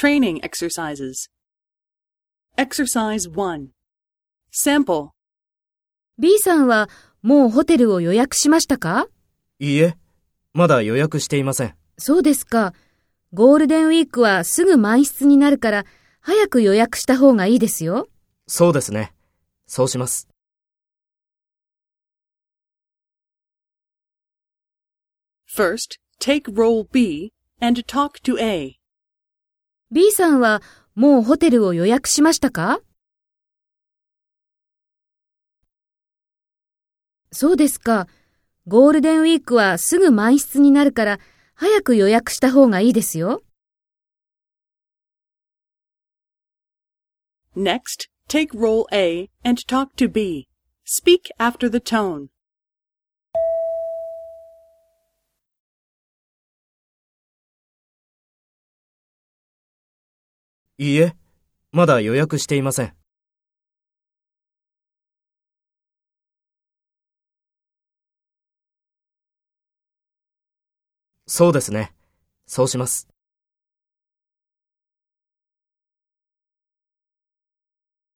Training exercises. Exercise 1. Sample. B さんはもうホテルを予約しましたか？いいえ、まだ予約していません。そうですか。ゴールデンウィークはすぐ満室になるから、早く予約した方がいいですよ。そうですね。そうします。First, take role B and talk to A. B さんはもうホテルを予約しましたか？そうですか。ゴールデンウィークはすぐ満室になるから、早く予約した方がいいですよ。Next, take role A and talk to B. Speak after the tone. いいえ、まだ予約していません。そうですね。そうします。